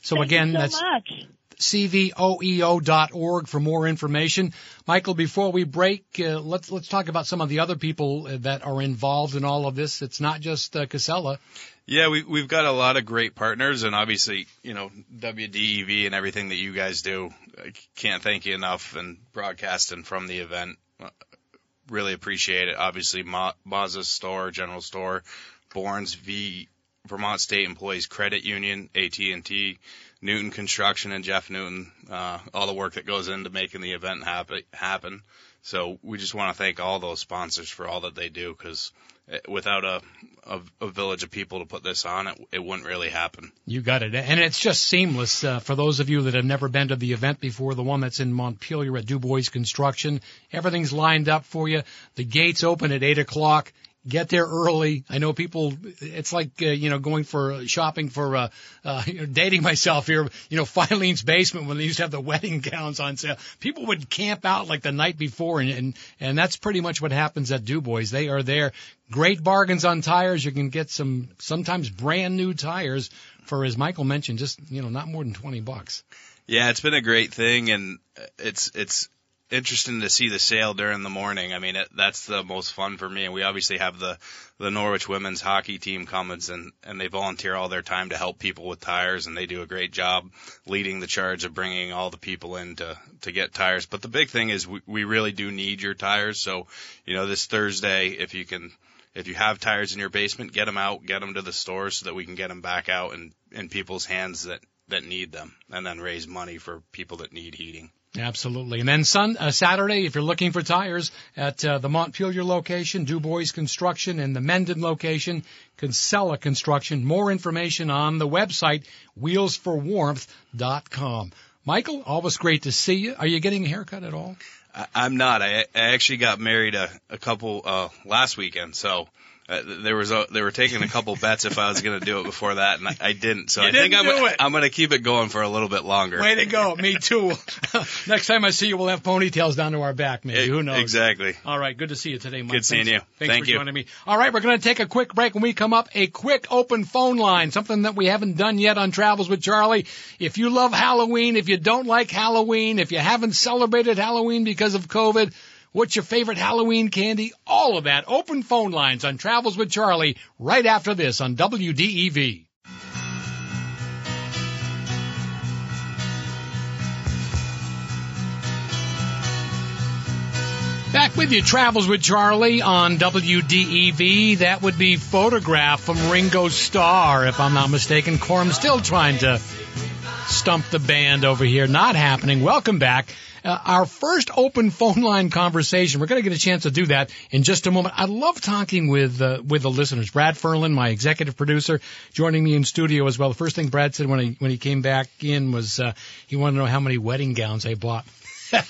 So Thank again, you so that's much. cvoeo.org for more information. Michael, before we break, uh, let's let's talk about some of the other people uh, that are involved in all of this. It's not just uh, Casella. Yeah, we, we've got a lot of great partners, and obviously, you know, WDEV and everything that you guys do. I can't thank you enough, and broadcasting from the event. Uh, Really appreciate it. Obviously, Ma- Mazza's store, General Store, Bourne's V, Vermont State Employees Credit Union, AT&T, Newton Construction, and Jeff Newton. Uh, all the work that goes into making the event happen. happen. So we just want to thank all those sponsors for all that they do, because without a, a a village of people to put this on, it it wouldn't really happen. You got it. And it's just seamless. Uh, for those of you that have never been to the event before, the one that's in Montpelier at Dubois Construction, everything's lined up for you. The gates open at 8 o'clock. Get there early. I know people, it's like, uh, you know, going for shopping for, uh, uh, you know, dating myself here, you know, Filene's basement when they used to have the wedding gowns on sale. People would camp out like the night before and, and, and that's pretty much what happens at Dubois. They are there. Great bargains on tires. You can get some, sometimes brand new tires for, as Michael mentioned, just, you know, not more than 20 bucks. Yeah, it's been a great thing, and it's it's interesting to see the sale during the morning. I mean, it, that's the most fun for me. And we obviously have the the Norwich women's hockey team coming, and and they volunteer all their time to help people with tires, and they do a great job leading the charge of bringing all the people in to to get tires. But the big thing is we, we really do need your tires. So, you know, this Thursday, if you can. If you have tires in your basement, get them out, get them to the store so that we can get them back out and in people's hands that that need them, and then raise money for people that need heating. Absolutely. And then sun, uh, Saturday, if you're looking for tires at uh, the Montpelier location, Dubois Construction, and the Mendon location, Casella Construction. More information on the website, wheelsforwarmth.com. Michael, always great to see you. Are you getting a haircut at all? I, I'm not. I, I actually got married a, a couple uh, last weekend, so uh, there was a, they were taking a couple bets if I was going to do it before that, and I, I didn't. So You I think didn't I'm do it. I'm going to keep it going for a little bit longer. Way to go. Me too. Next time I see you, we'll have ponytails down to our back, maybe. Who knows? Exactly. All right. Good to see you today, Mike. Good seeing Thanks- you. Thanks Thank for you. joining me. All right. We're going to take a quick break. When we come up, a quick open phone line, something that we haven't done yet on Travels with Charlie. If you love Halloween, if you don't like Halloween, if you haven't celebrated Halloween because of COVID, what's your favorite Halloween candy? All of that. Open phone lines on Travels with Charlie right after this on WDEV. Back with you, Travels with Charlie on WDEV. That would be Photograph from Ringo Starr, if I'm not mistaken. Corm still trying to stump the band over here. Not happening. Welcome back. Uh, our first open phone line conversation. We're going to get a chance to do that in just a moment. I love talking with uh, with the listeners. Brad Ferlin, my executive producer, joining me in studio as well. The first thing Brad said when he when he came back in was uh, he wanted to know how many wedding gowns I bought at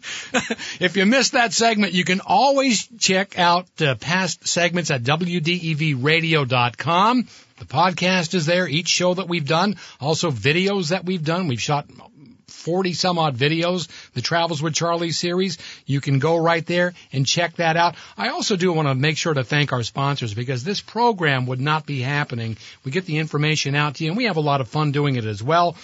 if you missed that segment, you can always check out uh, past segments at WDEVradio.com. The podcast is there, each show that we've done, also videos that we've done. We've shot 40 some odd videos, the Travels with Charlie series. You can go right there and check that out. I also do want to make sure to thank our sponsors because this program would not be happening. We get the information out to you and we have a lot of fun doing it as well.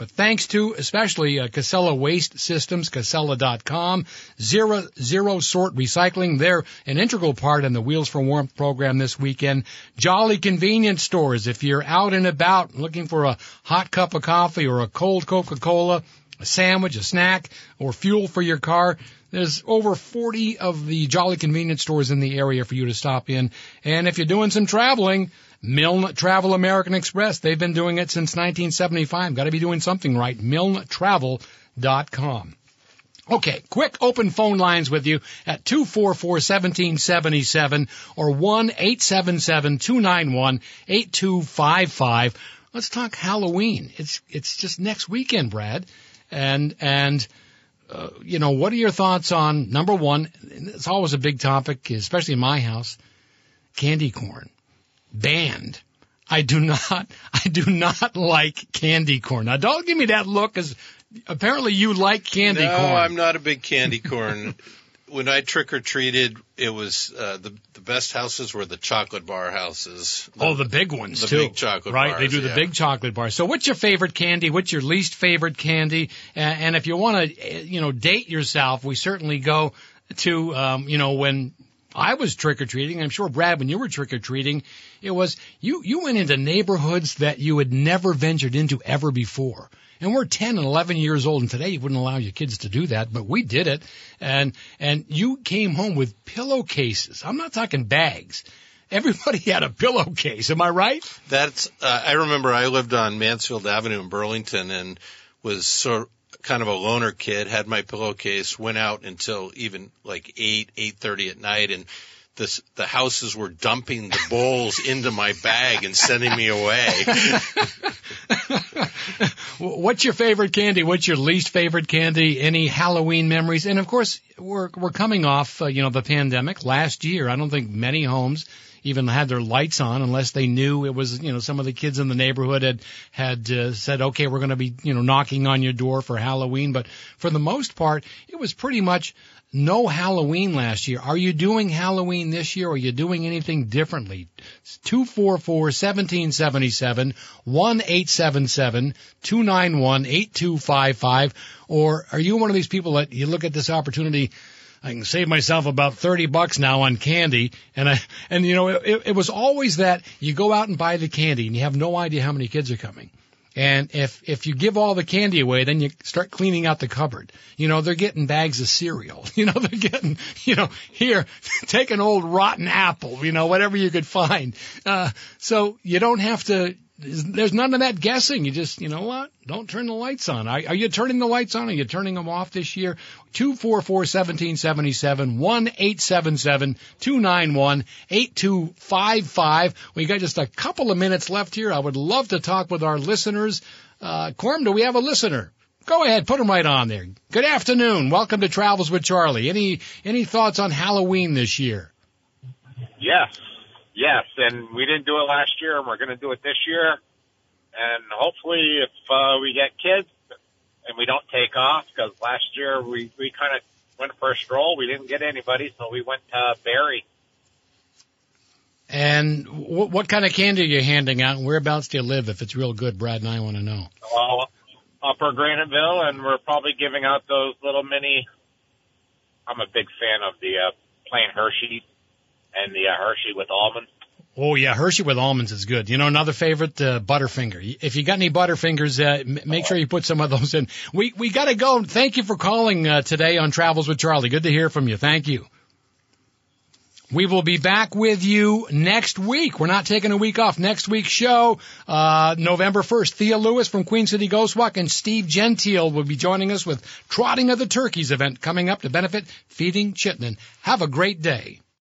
But thanks to especially uh, Casella Waste Systems, Casella.com, Zero, Zero Sort Recycling. They're an integral part in the Wheels for Warmth program this weekend. Jolly Convenience Stores. If you're out and about looking for a hot cup of coffee or a cold Coca-Cola, a sandwich, a snack, or fuel for your car, there's over 40 of the Jolly Convenience stores in the area for you to stop in. And if you're doing some traveling, Milne Travel American Express, they've been doing it since 1975. Got to be doing something right. MilneTravel.com. Okay, quick open phone lines with you at 244-1777 or 1-877-291-8255. Let's talk Halloween. It's, it's just next weekend, Brad. And, and, uh, you know, what are your thoughts on number one? It's always a big topic, especially in my house. Candy corn banned. I do not, I do not like candy corn. Now don't give me that look because apparently you like candy no, corn. No, I'm not a big candy corn. when I trick or treated, it was uh, the the best houses were the chocolate bar houses. oh, the big ones the too. big chocolate bars. right? they bars, do the yeah. big chocolate bars. So what's your favorite candy? What's your least favorite candy? And, and if you want to, you know, date yourself, we certainly go to, um, you know, when I was trick or treating. I'm sure Brad, when you were trick or treating, it was you. You went into neighborhoods that you had never ventured into ever before. And we're 10 and 11 years old, and today you wouldn't allow your kids to do that, but we did it. And and you came home with pillowcases. I'm not talking bags. Everybody had a pillowcase. Am I right? That's uh, I remember I lived on Mansfield Avenue in Burlington and was sort kind of a loner kid. Had my pillowcase. Went out until even like eight eight thirty at night, and this the houses were dumping the bowls into my bag and sending me away. What's your favorite candy? What's your least favorite candy? Any Halloween memories? And of course, we're we're coming off, uh, you know, the pandemic last year. I don't think many homes even had their lights on unless they knew it was, you know, some of the kids in the neighborhood had had uh, said, "Okay, we're going to be, you know, knocking on your door for Halloween." But for the most part, it was pretty much no Halloween last year. Are you doing Halloween this year? Or are you doing anything differently? Two four four seventeen seventy seven one eight seven seven two nine one eight two five five. Or are you one of these people that you look at this opportunity? I can save myself about 30 bucks now on candy. And I, and you know, it, it was always that you go out and buy the candy and you have no idea how many kids are coming. And if, if you give all the candy away, then you start cleaning out the cupboard. You know, they're getting bags of cereal. You know, they're getting, you know, here, take an old rotten apple, you know, whatever you could find. Uh, so you don't have to, there's none of that guessing. You just, you know what? Don't turn the lights on. Are, are you turning the lights on? Are you turning them off this year? Two four four seventeen seventy seven one eight seven seven two nine one eight two five five. We got just a couple of minutes left here. I would love to talk with our listeners. Uh, Corm, do we have a listener? Go ahead, put them right on there. Good afternoon. Welcome to Travels with Charlie. Any any thoughts on Halloween this year? Yes, yes, and we didn't do it last year, and we're going to do it this year. And hopefully, if uh, we get kids and we don't take off, because last year we we kind of went for a stroll, we didn't get anybody, so we went to Barre. And what, what kind of candy are you handing out? And whereabouts do you live? If it's real good, Brad and I want to know. Well, Upper Graniteville, and we're probably giving out those little mini. I'm a big fan of the uh, plain Hershey and the uh, Hershey with almonds. Oh yeah, Hershey with almonds is good. You know, another favorite, uh, Butterfinger. If you got any Butterfingers, uh, m- make sure you put some of those in. We we got to go. Thank you for calling uh, today on Travels with Charlie. Good to hear from you. Thank you. We will be back with you next week. We're not taking a week off. Next week's show, uh, November 1st, Thea Lewis from Queen City Ghost Walk and Steve Gentile will be joining us with Trotting of the Turkeys event coming up to benefit Feeding Chittenden. Have a great day.